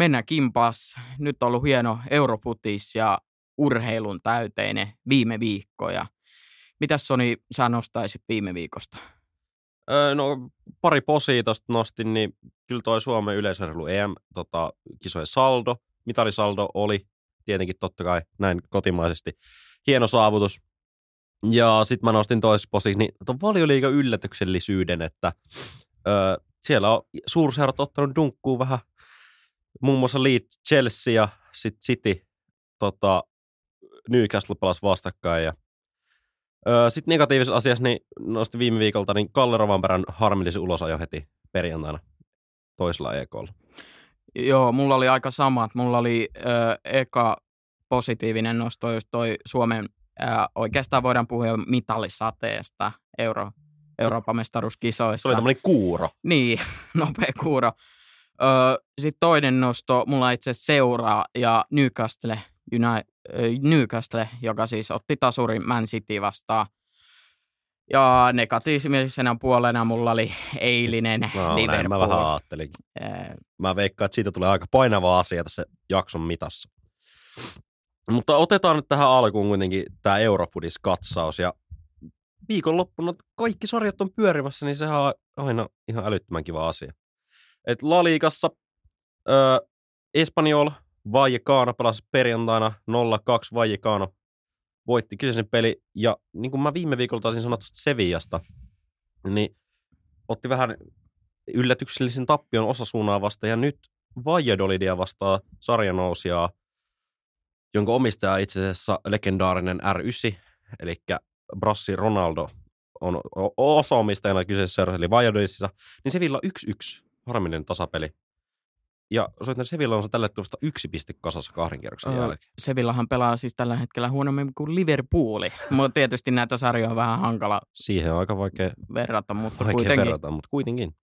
mennään kimpas. Nyt on ollut hieno Eurofutis ja urheilun täyteinen viime viikko. Ja mitäs Soni sä nostaisit viime viikosta? Öö, no pari posia tosta nostin, niin kyllä toi Suomen yleisurheilu EM-kisojen tota, saldo, mitalisaldo oli tietenkin totta kai näin kotimaisesti hieno saavutus. Ja sitten mä nostin toisessa posissa niin tuon valioliiga yllätyksellisyyden, että öö, siellä on suurseurat ottanut dunkkuun vähän muun muassa Leeds, Chelsea ja sitten City tota, Newcastle pelas vastakkain. Ja, öö, sitten negatiivisessa asiassa niin nosti viime viikolta niin Kalle Rovanperän harmillisen ulosajo heti perjantaina toisella EKlla. Joo, mulla oli aika sama. Mulla oli ö, eka positiivinen nosto just toi Suomen, ö, oikeastaan voidaan puhua jo mitalisateesta Euro, Euroopan mestaruuskisoissa. Se oli tämmöinen kuuro. Niin, nopea kuuro. Sitten toinen nosto, mulla itse seuraa ja Newcastle, United, Newcastle, joka siis otti tasurin Man City vastaan. Ja negatiivisena puolena mulla oli eilinen no, Liverpool. Näin mä vähän ajattelin. Mä veikkaan, että siitä tulee aika painava asia tässä jakson mitassa. Mutta otetaan nyt tähän alkuun kuitenkin tämä Eurofudis-katsaus. Ja viikonloppuna kaikki sarjat on pyörimässä, niin sehän on aina ihan älyttömän kiva asia. Et La Ligassa äh, Espanjol Vallecano pelasi perjantaina 0-2 Vallecano voitti kyseisen peli. Ja niin kuin mä viime viikolla taisin sanoa tuosta Sevillasta, niin otti vähän yllätyksellisen tappion osasuunaa vastaan. Ja nyt Valladolidia vastaa sarjanousijaa, jonka omistaja itse asiassa legendaarinen R9, eli Brassi Ronaldo on osa-omistajana kyseessä seurassa, eli Valladolidissa, niin Sevilla 1-1, harmillinen tasapeli. Ja soitan Sevilla on tällä hetkellä yksi piste kasassa kahden kierroksen öö, jälkeen. Sevillahan pelaa siis tällä hetkellä huonommin kuin Liverpooli, mutta tietysti näitä sarjoja on vähän hankala Siihen on aika vaikea verrata, mutta vaikea kuitenkin. verrata, mutta kuitenkin.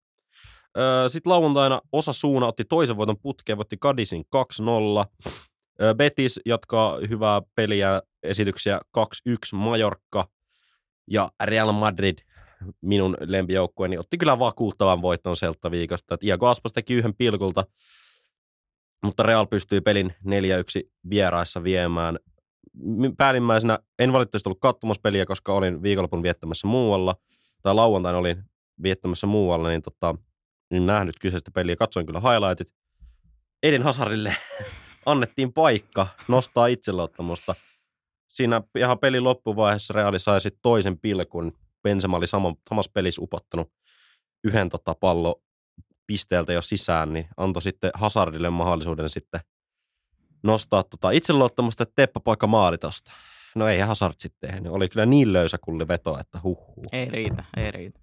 Öö, Sitten lauantaina osa suuna otti toisen voiton putkeen, voitti Cadisin 2-0. Öö, Betis jatkaa hyvää peliä, esityksiä 2-1 Majorka ja Real Madrid minun lempijoukkueeni otti kyllä vakuuttavan voiton Selta viikosta. Iago Aspas teki yhden pilkulta, mutta Real pystyi pelin 4-1 vieraissa viemään. Päällimmäisenä en valitettavasti ollut katsomassa peliä, koska olin viikonlopun viettämässä muualla, tai lauantaina olin viettämässä muualla, niin, tota, niin nähnyt kyseistä peliä. Katsoin kyllä highlightit. Eden Hazardille annettiin paikka nostaa itseluottamusta. Siinä ihan pelin loppuvaiheessa Reali sai sitten toisen pilkun Benzema oli sama, samassa pelissä upottanut yhden tota, pallo pisteeltä jo sisään, niin antoi sitten Hazardille mahdollisuuden sitten nostaa tota itseluottamusta, että teppä poika maali tosta. No ei Hazard sitten tehnyt. Oli kyllä niin löysä kulli veto, että huh. Ei riitä, ei riitä.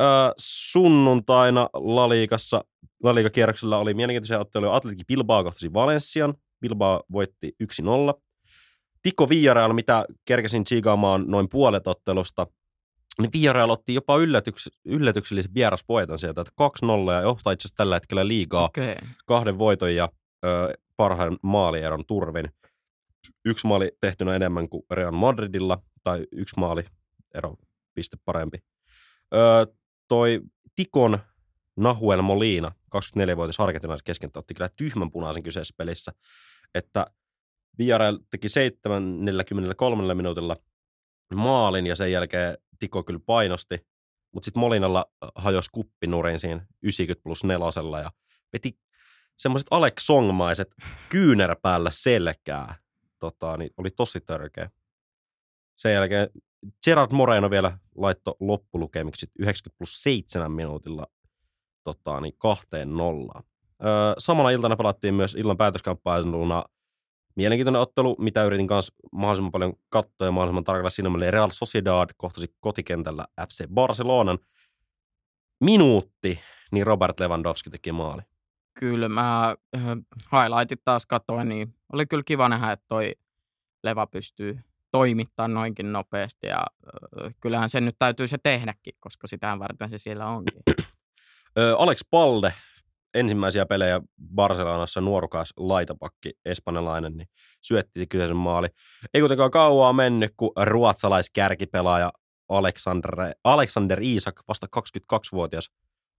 Öö, sunnuntaina Laliikassa, Laliikakierroksella oli mielenkiintoisia otteluja. Atletikin Bilbao kohtasi Valenssian. Bilbao voitti 1-0. Tiko Villarreal, mitä kerkesin tsiigaamaan noin puolet ottelusta, niin Villarreal otti jopa yllätyks, yllätyksellisen vierasvoiton sieltä, että 2-0 ja johtaa itse asiassa tällä hetkellä liigaa okay. kahden voiton ja ö, parhaan maalieron turvin. Yksi maali tehtynä enemmän kuin Real Madridilla, tai yksi maali ero piste parempi. Ö, toi Tikon Nahuel Molina, 24-vuotias argentinais kesken, otti kyllä tyhmän punaisen kyseessä pelissä, että Villarreal teki 73 minuutilla maalin ja sen jälkeen Tiko kyllä painosti, mutta sitten Molinalla äh, hajosi kuppinurin siinä 90 plus nelosella ja veti semmoiset Alex Songmaiset kyynärpäällä selkää. Tota, niin oli tosi törkeä. Sen jälkeen Gerard Moreno vielä laittoi loppulukemiksi 90 plus 7 minuutilla tota, niin kahteen nollaan. Öö, samana iltana pelattiin myös illan päätöskamppailuna mielenkiintoinen ottelu, mitä yritin kanssa mahdollisimman paljon katsoa ja mahdollisimman tarkalla silmällä. Real Sociedad kohtasi kotikentällä FC Barcelonan. Minuutti, niin Robert Lewandowski teki maali. Kyllä, mä äh, highlightit taas katsoin, niin oli kyllä kiva nähdä, että toi Leva pystyy toimittamaan noinkin nopeasti ja äh, kyllähän sen nyt täytyy se tehdäkin, koska sitähän varten se siellä onkin. Alex Palde ensimmäisiä pelejä Barcelonassa nuorukas laitapakki espanjalainen, niin syötti kyseisen maali. Ei kuitenkaan kauaa mennyt, kun ruotsalaiskärkipelaaja Alexander, Alexander Isak, vasta 22-vuotias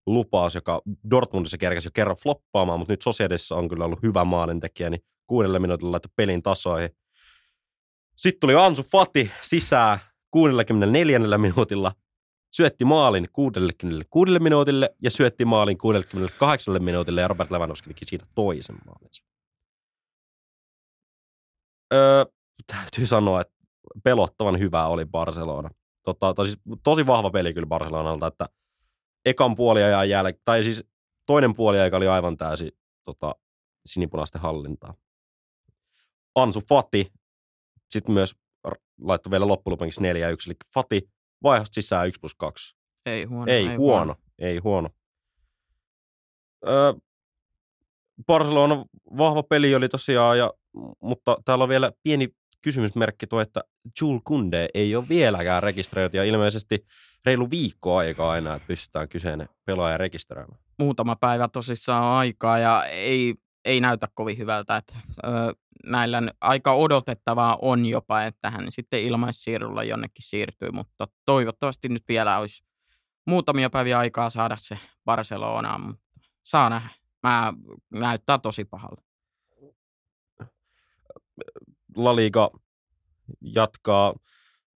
lupaus, joka Dortmundissa kerkäsi jo kerran floppaamaan, mutta nyt Sociedissa on kyllä ollut hyvä maalintekijä, niin kuudelle minuutilla laittoi pelin tasoihin. Sitten tuli Ansu Fati sisään 64. minuutilla, syötti maalin 66 minuutille ja syötti maalin 68 minuutille ja Robert Lewandowski teki siitä toisen maalin. Öö, täytyy sanoa, että pelottavan hyvää oli Barcelona. Tota, tai siis tosi vahva peli kyllä Barcelonalta, että ekan puoliajan jälkeen, tai siis toinen puoliaika oli aivan täysin tota, sinipunaisten hallintaa. Ansu Fati sitten myös laittoi vielä loppulupenkin 4-1, eli Fati vaihdosti sisään 1 plus 2. Ei huono. Ei, ei huono, huono, ei huono. Öö, Barcelona vahva peli oli tosiaan, ja, mutta täällä on vielä pieni kysymysmerkki tuo, että Jules Kunde ei ole vieläkään rekisteröity ja ilmeisesti reilu viikko aikaa enää, että pystytään kyseinen pelaaja rekisteröimään. Muutama päivä tosissaan on aikaa ja ei, ei näytä kovin hyvältä. Että, ö, näillä aika odotettavaa on jopa, että hän sitten ilmaissiirrolla jonnekin siirtyy, mutta toivottavasti nyt vielä olisi muutamia päiviä aikaa saada se Barcelonaan, mutta saa nähdä. Mä näyttää tosi pahalta. La Liga jatkaa,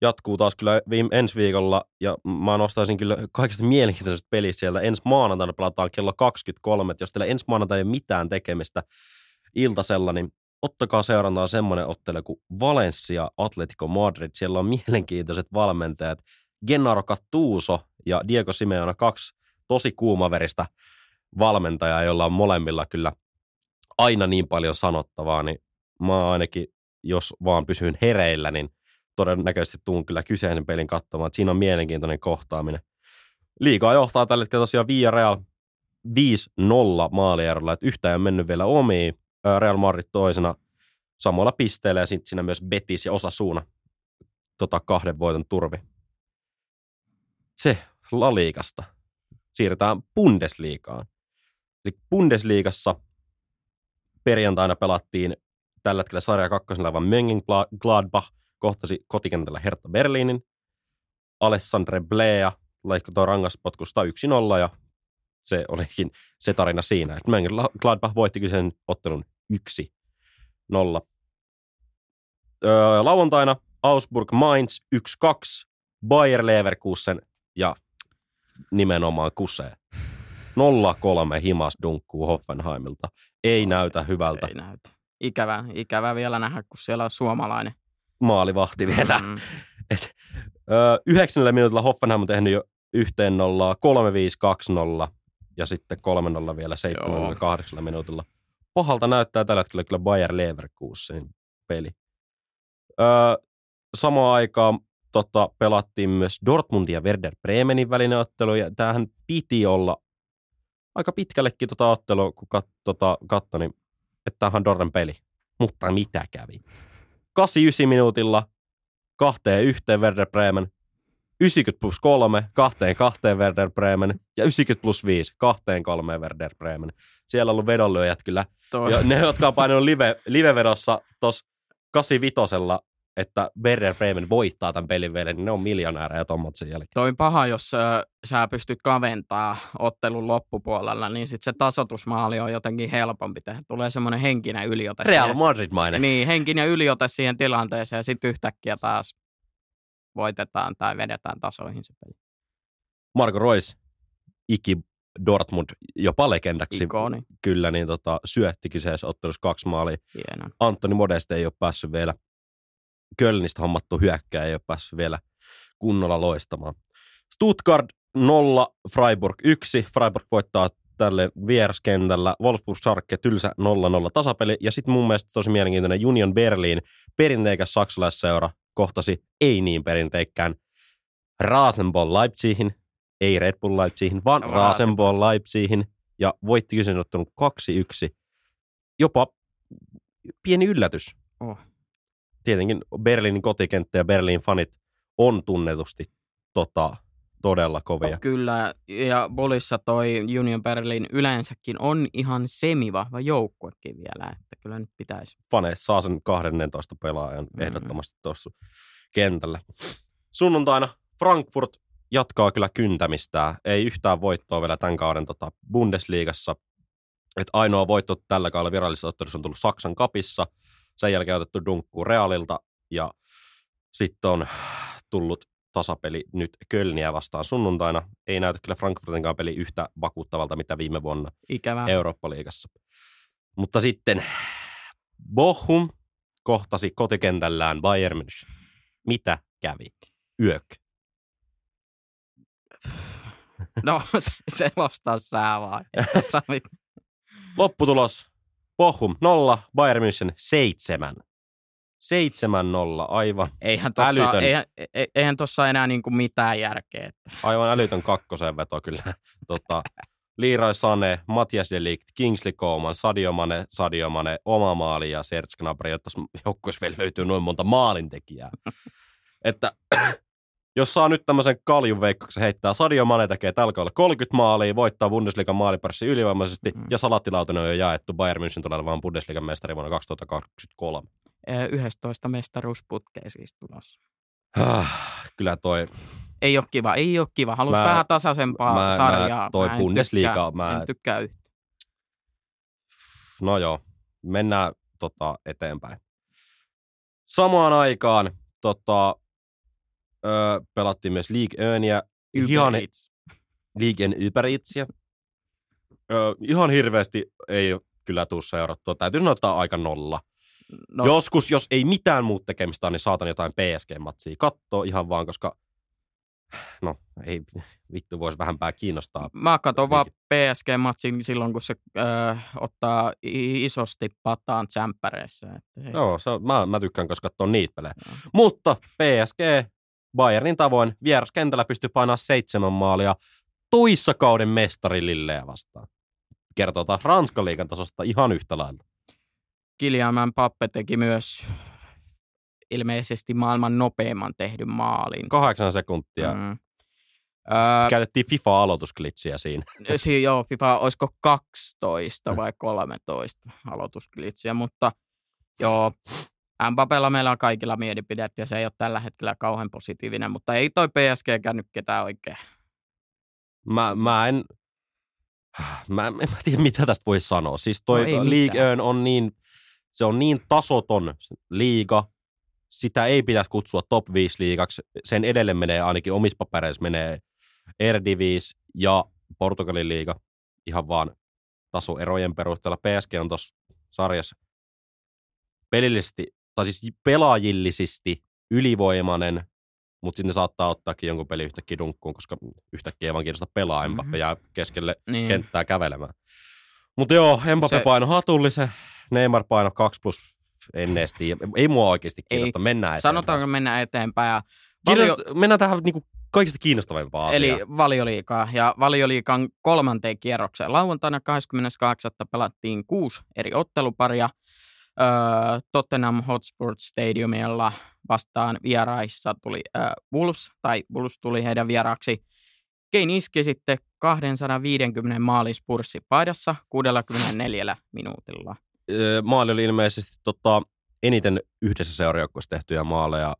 jatkuu taas kyllä viime, ensi viikolla, ja mä nostaisin kyllä kaikista mielenkiintoisesta pelistä siellä. Ensi maanantaina pelataan kello 23, että jos teillä ensi maanantaina ei ole mitään tekemistä iltasella, niin ottakaa seurantaan semmoinen ottelu kuin Valencia Atletico Madrid. Siellä on mielenkiintoiset valmentajat. Gennaro Cattuso ja Diego Simeona, kaksi tosi kuumaveristä valmentajaa, joilla on molemmilla kyllä aina niin paljon sanottavaa, niin mä ainakin jos vaan pysyn hereillä, niin todennäköisesti tuun kyllä kyseisen pelin katsomaan. Siinä on mielenkiintoinen kohtaaminen. Liikaa johtaa tällä hetkellä tosiaan Villarreal 5-0 maalierolla, että yhtä ei ole mennyt vielä omiin. Real Madrid toisena samalla pisteellä ja sitten siinä myös Betis ja Osasuna tota kahden voiton turvi. Se La Ligasta. Siirrytään Bundesliigaan. Eli Bundesliigassa perjantaina pelattiin tällä hetkellä sarja kakkosen laivan Mönchengladbach kohtasi kotikentällä Hertha Berliinin. Alessandre Blea laikkoi rangaspotkusta 1-0 ja se olikin se tarina siinä, että Mönchengladbach voitti sen ottelun 1-0. Öö, lauantaina Augsburg Mainz 1-2, Bayer Leverkusen ja nimenomaan kusee. 0-3 himas dunkkuu Hoffenheimilta. Ei näytä hyvältä. Ei näytä ikävä, ikävä vielä nähdä, kun siellä on suomalainen. Maalivahti vielä. Mm. Et, ö, yhdeksännellä minuutilla Hoffenheim on tehnyt jo yhteen nollaa, 3-5-2-0 ja sitten 3 vielä 78 minuutilla. Pahalta näyttää tällä hetkellä kyllä Bayer Leverkusen peli. Ö, samaan aikaan tota, pelattiin myös Dortmundin ja Werder Bremenin välinen ottelu, ja tämähän piti olla aika pitkällekin tota ottelua, kun kat, tota, katso, niin että tämä on Dorren peli. Mutta mitä kävi? 89 minuutilla kahteen yhteen Werder Bremen, 90 plus 3, kahteen kahteen Werder Bremen ja 90 plus 5, kahteen kolmeen Werder Bremen. Siellä on ollut vedonlyöjät kyllä. Ja ne, jotka on painanut live, live-vedossa tuossa 85 että Werder Bremen voittaa tämän pelin vielä, niin ne on miljonäärejä tommat sen jälkeen. Toi paha, jos äh, sä pystyt kaventaa ottelun loppupuolella, niin sitten se tasotusmaali on jotenkin helpompi tehdä. Tulee semmoinen henkinen yliote. Real Madrid-mainen. Niin, henkinen yliote siihen tilanteeseen ja sitten yhtäkkiä taas voitetaan tai vedetään tasoihin se peli. Marko Rois, iki Dortmund jopa legendaksi. Ikoni. Kyllä, niin tota, syötti kyseessä ottelussa kaksi maalia. Hieno. Antoni Modeste ei ole päässyt vielä Kölnistä hommattu hyökkää ei ole päässyt vielä kunnolla loistamaan. Stuttgart 0, Freiburg 1. Freiburg voittaa tälle vieraskentällä. Wolfsburg Schalke tylsä 0-0 tasapeli. Ja sitten mun mielestä tosi mielenkiintoinen Union Berlin, perinteikäs saksalaisseura, kohtasi ei niin perinteikkään Rasenball Leipzigin, ei Red Bull Leipzigin, vaan Rasenball Leipzigin. Ja voitti kyseisen ottanut 2-1. Jopa pieni yllätys. Oh tietenkin Berliinin kotikenttä ja Berliin fanit on tunnetusti tota, todella kovia. Kyllä, ja Bolissa toi Union Berlin yleensäkin on ihan semivahva joukkuekin vielä, että kyllä nyt pitäisi. Faneissa saa sen 12 pelaajan mm. ehdottomasti tuossa kentällä. Sunnuntaina Frankfurt jatkaa kyllä kyntämistään. Ei yhtään voittoa vielä tämän kauden tota, Bundesliigassa. Et ainoa voitto tällä kaudella virallisessa ottelussa on tullut Saksan kapissa. Sen jälkeen otettu dunkku Realilta ja sitten on tullut tasapeli nyt Kölniä vastaan sunnuntaina. Ei näytä kyllä Frankfurtinkaan peli yhtä vakuuttavalta, mitä viime vuonna Ikävää. Eurooppa-liigassa. Mutta sitten Bochum kohtasi kotikentällään Bayern München. Mitä kävi? Yök. No, se, selostaa vaan. sä mit- Lopputulos. Bochum 0, Bayern München 7. 7-0, aivan, Eihän tossa, Älytön. eihän, e- eihän tossa enää niinku mitään järkeä. Että. aivan älytön kakkosen veto kyllä. tota, Leroy Sane, Matias de Ligt, Kingsley Coman, Sadio Mane, Sadio Mane, oma maali ja Serge Gnabry, jotta joukkueessa vielä löytyy noin monta maalintekijää. että jos saa nyt tämmöisen kaljun veikkauksen heittää, Sadio Mane tekee tällä kaudella 30 maalia, voittaa Bundesliigan maalipörssi ylivoimaisesti Mm. ja salattilautinen on jo jaettu Bayern München tulee olemaan Bundesliigan mestari vuonna 2023. Ö, 11 mestaruusputkea siis tulossa. Kyllä toi, Ei ole kiva, ei ole kiva. Haluais Mä- vähän tasaisempaa mä- mä- sarjaa. toi en Bundesliga, tykkää, mä- En tykkää yhtä. no joo, mennään tota, eteenpäin. Samaan aikaan tota, ö, pelattiin myös League Earnia, ihan. League Uber Eatsia. Ihan hirveästi ei kyllä tuu seurattua. Täytyy sanoa, että aika nolla. No, No. Joskus, jos ei mitään muuta tekemistä, niin saatan jotain PSG-matsia katsoa ihan vaan, koska no ei vittu voisi vähänpää kiinnostaa. Mä katson vaan PSG-matsin silloin, kun se ö, ottaa isosti pataan tsemppäreissä. Että se, Joo, se mä, mä tykkään, koska katsoa niitä pelejä. Joo. Mutta PSG Bayernin tavoin vieraskentällä pystyy painaa seitsemän maalia toissa kauden mestari Lilleä vastaan. Kertoo taas Ranskan liigan tasosta ihan yhtä lailla. Kylian Mbappe teki myös ilmeisesti maailman nopeimman tehdyn maalin. Kahdeksan sekuntia. Mm. Mm. Öö, Käytettiin FIFA-aloitusklitsiä siinä. si- joo, FIFA, olisiko 12 vai 13 aloitusklitsiä, mutta joo, Mbappella meillä on kaikilla mielipidet ja se ei ole tällä hetkellä kauhean positiivinen, mutta ei toi PSG käynyt ketään oikein. Mä, mä en... Mä, en mä tiedä, mitä tästä voi sanoa. Siis toi No no on niin, se on niin tasoton liiga. Sitä ei pitäisi kutsua top 5 liigaksi. Sen edelle menee ainakin omissa papereissa menee Eredivis ja Portugalin liiga ihan vaan tasoerojen perusteella. PSG on tuossa sarjassa pelillisesti, tai siis pelaajillisesti ylivoimainen, mutta sinne saattaa ottaakin jonkun peli yhtäkkiä dunkkuun, koska yhtäkkiä ei vaan kiinnosta pelaa, Mbappe Mhm. jää keskelle Niin. kenttää kävelemään. Mutta joo, Mbappe Se- paino hatullisen, Neymar paino 2 plus, en edes tiedä. Ei mua oikeasti kiinnosta, mennään eteenpäin. Sanotaanko mennä eteenpäin. Ja valio, Kiinnost- Mennään tähän niinku kaikista kiinnostavimpaan eli asiaan. valioliikaa. Ja valioliikan kolmanteen kierrokseen lauantaina 28. pelattiin kuusi eri otteluparia. Öö, Tottenham Hotspur Stadiumilla vastaan vieraissa tuli öö, Wolves, tai Wolves tuli heidän vieraaksi. Kane iski sitten 250 maalispurssi paidassa 64 minuutilla. Maali oli ilmeisesti tota, eniten yhdessä seurajoukkueessa tehtyjä maaleja.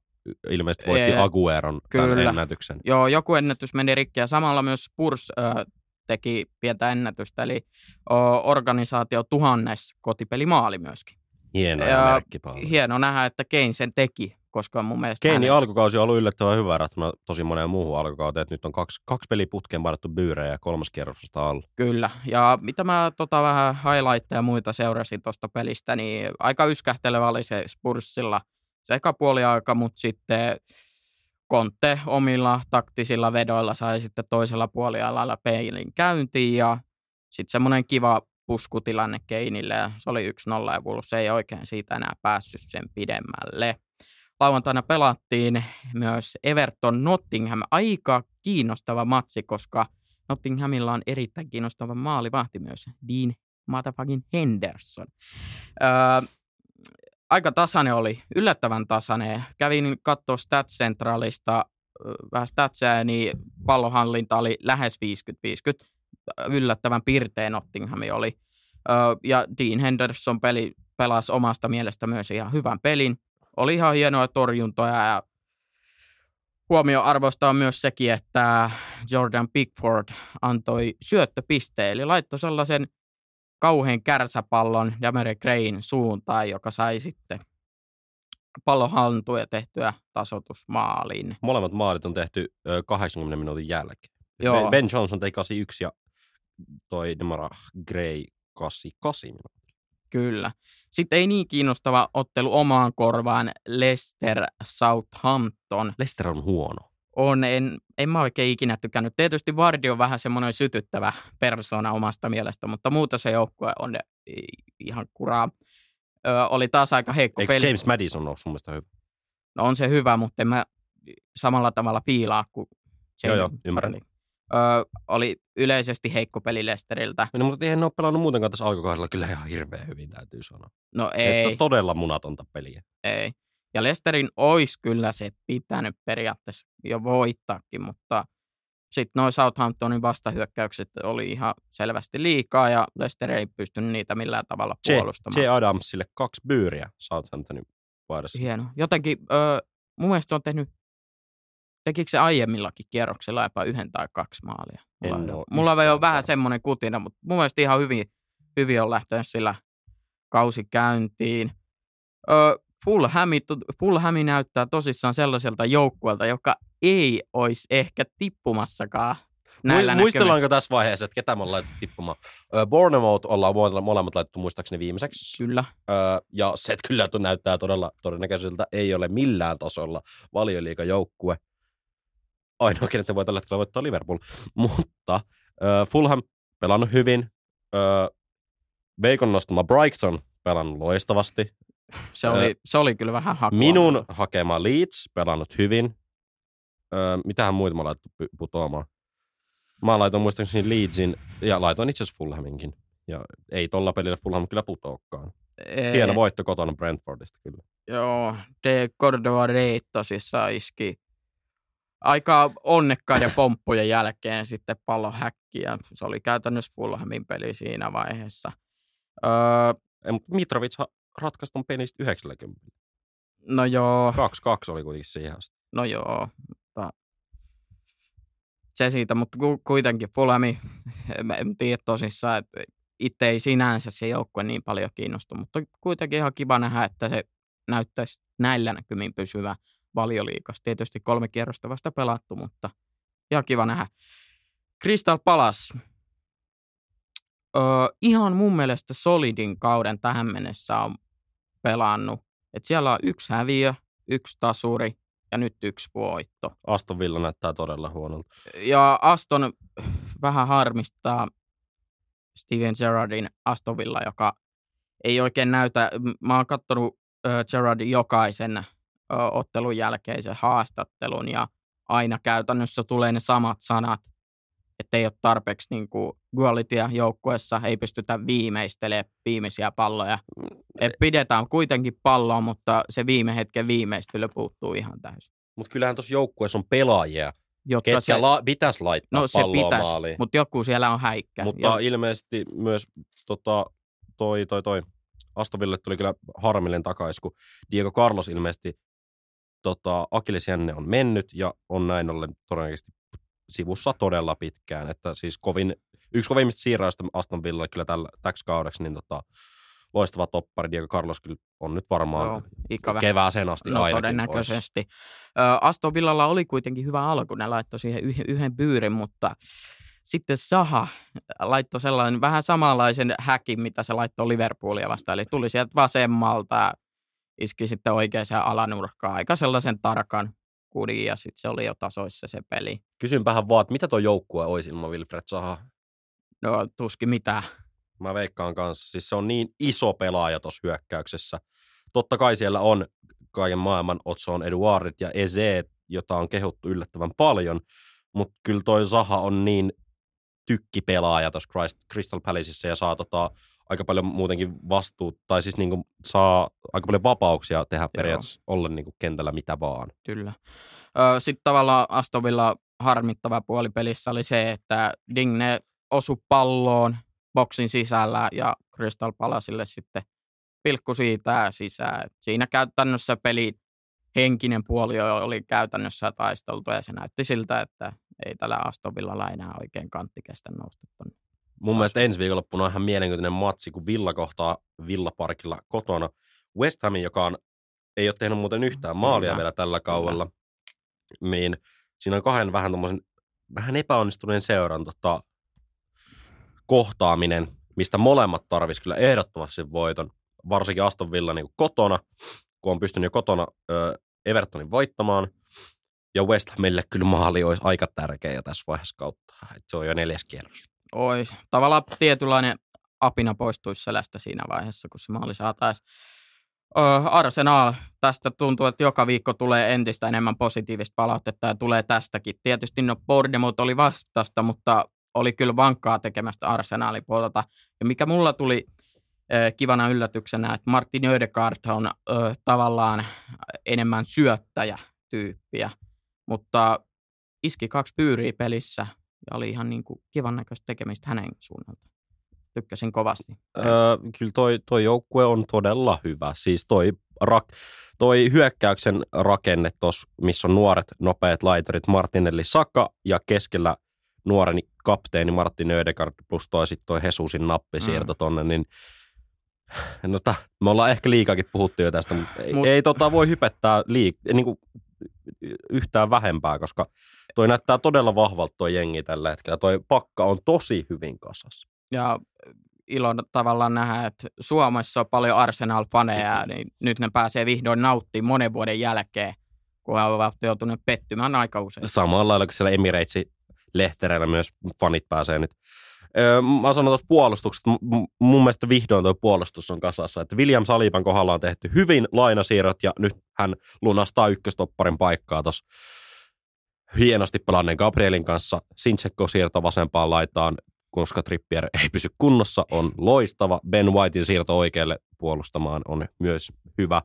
Ilmeisesti voitti Ee, Agueron kyllä. ennätyksen. Joo, joku ennätys meni rikki ja samalla myös Spurs ö, teki pientä ennätystä, eli o, organisaatio tuhannes kotipelimaali myöskin. Hieno Ja. Hieno nähdä, että Kane sen teki, koska mun mielestä... Keinin hänen- alkukausi on ollut yllättävän hyvä verrattuna tosi moneen muuhun alkukauteen. että Nyt on kaksi, kaksi peliä putkeen painettu byyrejä ja kolmas kierros vasta alla. Kyllä, ja mitä mä tota, vähän highlightteja ja muita seurasin tuosta pelistä, niin aika yskähtelevä oli se Spursilla se eka puoli aika, mutta sitten Conte omilla taktisilla vedoilla sai sitten toisella puolialalla peilin käyntiin ja sitten semmoinen kiva puskutilanne Keinille ja se oli 1-0 ja Wolves ei oikein siitä enää päässyt sen pidemmälle. Lauantaina pelattiin myös Everton Nottingham. Aika kiinnostava matsi, koska Nottinghamilla on erittäin kiinnostava maalivahti myös, Dean motherfucking Henderson. Öö, aika tasainen oli, yllättävän tasainen. Kävin katsoa Stats Centralista vähän statsia, niin pallonhallinta oli lähes 50-50. Yllättävän pirteen Nottingham oli. Öö, ja Dean Henderson peli, pelasi omasta mielestä myös ihan hyvän pelin. Oli ihan hienoja torjuntoja ja huomioarvoista on myös sekin, että Jordan Pickford antoi syöttöpisteen, eli laittoi sellaisen kauhean kärsäpallon Jamere Grain suuntaan, joka sai sitten pallon ja tehtyä tasotusmaaliin. Molemmat maalit on tehty ö, 80 minuutin jälkeen. Joo. Ben Johnson teki 81 ja toi Demara Gray 88 minuuttia. Kyllä. Sitten ei niin kiinnostava ottelu omaan korvaan Leicester Southampton. Leicester on huono. On, en, en mä oikein ikinä tykännyt. Tietysti Vardi on vähän semmoinen sytyttävä persona omasta mielestä, mutta muuta se joukkue on ihan kuraa. Ö, oli taas aika heikko Eikö peli. James Madison ole sun mielestä hyvä? No on se hyvä, mutta en mä samalla tavalla fiilaa kuin Joo, joo, ymmärrän. Vardy. Ö, oli yleisesti heikko peli Leicesteriltä. No, mutta eihän ne ole pelannut muutenkaan tässä alkukaudella kyllä ihan hirveän hyvin, täytyy sanoa. No Ei. Että todella munatonta peliä. ei. Ja Lesterin olisi kyllä se pitänyt periaatteessa jo voittaakin, mutta sitten noin Southamptonin vastahyökkäykset oli ihan selvästi liikaa ja Leicester ei pystynyt niitä millään tavalla puolustamaan. J. Adamsille kaksi byyriä Southamptonin paidassa. Hieno. Jotenkin ö, mun mielestä se on tehnyt, tekikö se aiemmillakin kierroksilla jopa yhden tai kaksi maalia? Mulla, En mulla vähän semmoinen kutina, mutta mun mielestä ihan hyvin, hyvin on lähtenyt sillä kausi käyntiin. Ö, Fulhami, Fulhami näyttää tosissaan sellaiselta joukkueelta, joka ei olisi ehkä tippumassakaan näillä Mu- muistellaanko tässä vaiheessa, että ketä me ollaan laitettu tippumaan? Bournemouth ollaan mole- molemmat laitettu muistaakseni viimeiseksi. Kyllä. Ja se kyllä näyttää todella todennäköiseltä. Ei ole millään tasolla valioliikajoukkue. Ainoa, kenet voi tällä hetkellä voittaa Liverpool. Mutta ö, Fulham pelannut hyvin. Ö, Bacon nostama Brighton pelannut loistavasti. Se oli, se oli kyllä vähän hakua. Minun hakema Leeds pelannut hyvin. Öö, mitähän muita mä laittu py- putoamaan? Mä laitoin muistaakseni Leedsin ja laitoin itse asiassa Fulhaminkin. Ja ei tolla pelillä Fulham kyllä putoakaan. Ei, Hieno voitto kotona Brentfordista kyllä. Joo, De Cordova Reit tosissaan iski aika onnekkaiden pomppujen jälkeen sitten pallon häkkiä. Se oli käytännössä Fulhamin peli siinä vaiheessa. Öö, Ei, mutta Mitrovic ratkaisi ton pelistä 90. no joo, 2-2 oli kuitenkin siihen asti. no joo, mutta se siitä, mutta ku- kuitenkin Fulhami, en tiedä tosissaan, että itse ei sinänsä se joukkue niin paljon kiinnostu, mutta kuitenkin ihan kiva nähdä, että se näyttäisi näillä näkymin pysyvä valioliikassa. Tietysti kolme kierrosta vasta pelattu, mutta ihan kiva nähdä. Crystal Palace. Öö, ihan mun mielestä solidin kauden tähän mennessä on pelannut. Et siellä on yksi häviö, yksi tasuri ja nyt yksi voitto. Aston Villa näyttää todella huonolta. Ja Aston vähän harmistaa Steven Gerrardin Aston Villa, joka ei oikein näytä. Mä oon katsonut äh, Gerrardin jokaisen ottelun jälkeisen haastattelun ja aina käytännössä tulee ne samat sanat, että ei ole tarpeeksi niin kuin qualitya joukkueessa, ei pystytä viimeistelemään viimeisiä palloja. Et pidetään kuitenkin palloa, mutta se viime hetken viimeistely puuttuu ihan täysin. Mutta kyllähän tuossa joukkueessa on pelaajia, Jotka ketkä se, la- pitäisi laittaa no palloa pitäisi, maaliin. mutta joku siellä on häikkä. Mutta Ja- ilmeisesti myös tota, toi, toi, toi Astoville tuli kyllä harmillinen takaisku. Diego Carlos ilmeisesti tota, Akilesjänne on mennyt ja on näin ollen todennäköisesti sivussa todella pitkään. Että siis kovin, yksi kovimmista siirroista Aston Villa kyllä tällä, täksi kaudeksi, niin tota, loistava toppari. Diego Carlos kyllä on nyt varmaan Joo, ikävä. kevääseen asti No ainakin todennäköisesti. Ö, Aston Villalla oli kuitenkin hyvä alku, ne laittoi siihen yhden, yhden byyrin, mutta sitten Saha laittoi sellainen vähän samanlaisen häkin, mitä se laittoi Liverpoolia vastaan. Eli tuli sieltä vasemmalta iski sitten oikeaan alanurkkaan. Aika sellaisen tarkan kudin ja sitten se oli jo tasoissa se peli. Kysynpähän vaan, että mitä tuo joukkue olisi ilman Wilfred Saha? No tuskin mitään. Mä veikkaan kanssa. Siis se on niin iso pelaaja tuossa hyökkäyksessä. Totta kai siellä on kaiken maailman Otson Eduardit ja Eze, jota on kehuttu yllättävän paljon, mutta kyllä toi Zaha on niin tykkipelaaja tuossa Crystal Palaceissa ja saa tota, aika paljon muutenkin vastuut, tai siis niinku saa aika paljon vapauksia tehdä periaatteessa olla niinku kentällä mitä vaan. Kyllä. Sitten tavallaan Astovilla harmittava puoli pelissä oli se, että Digne osui palloon boksin sisällä ja Crystal Palacelle sitten pilkku siitä sisään. Et siinä käytännössä peli henkinen puoli oli käytännössä taisteltu ja se näytti siltä, että ei tällä Aston Villalla enää oikein kantti kestä nousta tonne. Mun mielestä ensi viikonloppuna on ihan mielenkiintoinen matsi, kun Villa kohtaa Villaparkilla kotona West Hamin, joka on, ei ole tehnyt muuten yhtään maalia vielä tällä kaudella. Niin siinä on kahden vähän vähän epäonnistuneen seuran tota, kohtaaminen, mistä molemmat tarvisi kyllä ehdottomasti sen voiton, varsinkin Aston Villa niin kotona, kun on pystynyt jo kotona ö, Evertonin voittamaan, ja West Hamille kyllä maali olisi aika tärkeä jo tässä vaiheessa kautta. Et se on jo neljäs kierros. Ois. Tavallaan tietynlainen apina poistuisi selästä siinä vaiheessa, kun se maali saataisiin. Arsenal, tästä tuntuu, että joka viikko tulee entistä enemmän positiivista palautetta ja tulee tästäkin. Tietysti no Bordemut oli vastasta, mutta oli kyllä vankkaa tekemästä Arsenalin puolelta. Ja mikä mulla tuli kivana yllätyksenä, että Martin Ödegaard on äh, tavallaan enemmän syöttäjä tyyppiä, mutta iski kaksi pyyriä pelissä ja oli ihan niin kuin kivan näköistä tekemistä hänen suunnalta. Tykkäsin kovasti. Öö, kyllä toi, toi joukkue on todella hyvä. Siis toi, rak, toi hyökkäyksen rakenne tuossa, missä on nuoret, nopeat laitarit Martinelli Saka ja keskellä – nuoren kapteeni Martin Ödegaard plus toi sitten toi Hesusin nappisiirto mm. tonne, niin no me ollaan ehkä liikakin puhuttu jo tästä, mutta ei, Mut... ei tota voi hypettää liik- niin kuin yhtään vähempää, koska toi näyttää todella vahvalta toi jengi tällä hetkellä. Toi pakka on tosi hyvin kasas. Ja ilo tavallaan nähdä, että Suomessa on paljon Arsenal-faneja, niin nyt ne pääsee vihdoin nauttimaan monen vuoden jälkeen, kun he ovat joutuneet pettymään aika usein. Samalla lailla kuin siellä Emiratesi lehtereillä myös fanit pääsee nyt. Mä sanon tuossa puolustuksesta, mun mielestä vihdoin tuo puolustus on kasassa, että William Saliban kohdalla on tehty hyvin lainasiirrot ja nyt hän lunastaa ykköstopparin paikkaa tuossa hienosti pelanneen Gabrielin kanssa. Sinchekko siirto vasempaan laitaan, koska Trippier ei pysy kunnossa, on loistava. Ben Whitein siirto oikealle puolustamaan on myös hyvä.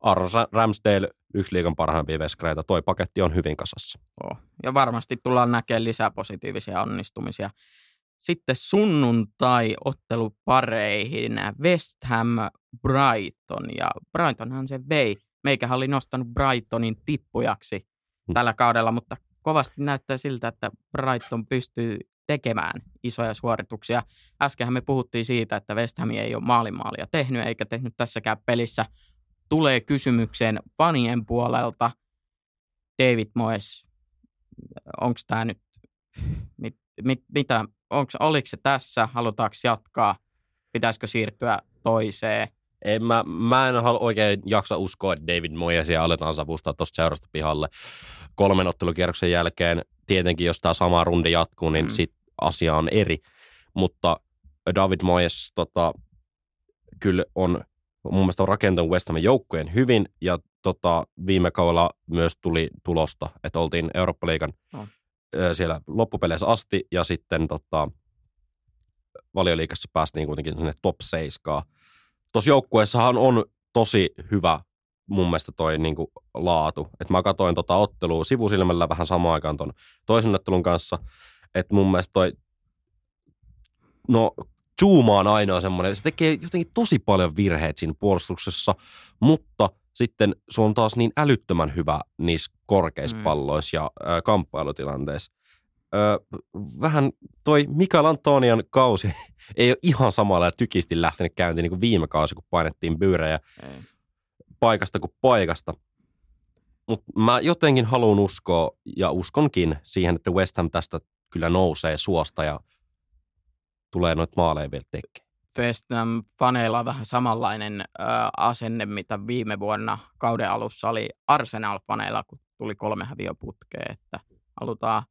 Aaron Ramsdale, yksi liikan parhaimpia veskareita. Toi paketti on hyvin kasassa. Ja varmasti tullaan näkemään lisää positiivisia onnistumisia. Sitten sunnuntai-ottelupareihin West Ham Brighton. Ja Brightonhan se vei. Meikähän oli nostanut Brightonin tippujaksi hmm. tällä kaudella, mutta kovasti näyttää siltä, että Brighton pystyy tekemään isoja suorituksia. Äskenhän me puhuttiin siitä, että West Ham ei ole maalimaalia tehnyt, eikä tehnyt tässäkään pelissä tulee kysymykseen panien puolelta. David Moes, onko tämä nyt, mit, mit, mitä, onks, oliko se tässä, halutaanko jatkaa, pitäisikö siirtyä toiseen? En, mä, mä en oikein jaksa uskoa, että David Moyesia aletaan savustaa tuosta seurasta pihalle kolmen ottelukierroksen jälkeen. Tietenkin, jos tämä sama rundi jatkuu, niin mm. sit asia on eri. Mutta David Moyes tota, kyllä on mun mielestä on rakentanut West Hamin joukkueen hyvin ja tota, viime kaudella myös tuli tulosta, että oltiin Eurooppa-liigan oh. Siellä loppupeleissä asti ja sitten tota, valioliikassa päästiin kuitenkin sinne top 7. Tuossa joukkueessahan on tosi hyvä mun mielestä toi niin kuin, laatu. Et mä katsoin tota ottelua sivusilmällä vähän samaan aikaan ton toisen ottelun kanssa, että mun mielestä toi no Zuma on ainoa semmoinen, se tekee jotenkin tosi paljon virheitä siinä puolustuksessa, mutta sitten se on taas niin älyttömän hyvä niissä korkeissa mm. palloissa ja äh, kamppailutilanteissa. Äh, vähän toi Mikael Antonian kausi ei ole ihan samalla ja tykisti lähtenyt käyntiin niin kuin viime kausi, kun painettiin byyrejä ei. paikasta kuin paikasta. Mutta mä jotenkin haluan uskoa ja uskonkin siihen, että West Ham tästä kyllä nousee suosta ja – tulee noita maaleja vielä tekemään. Festam paneilla on vähän samanlainen ö, asenne, mitä viime vuonna kauden alussa oli Arsenal-paneilla, kun tuli kolme häviöputkea, että halutaan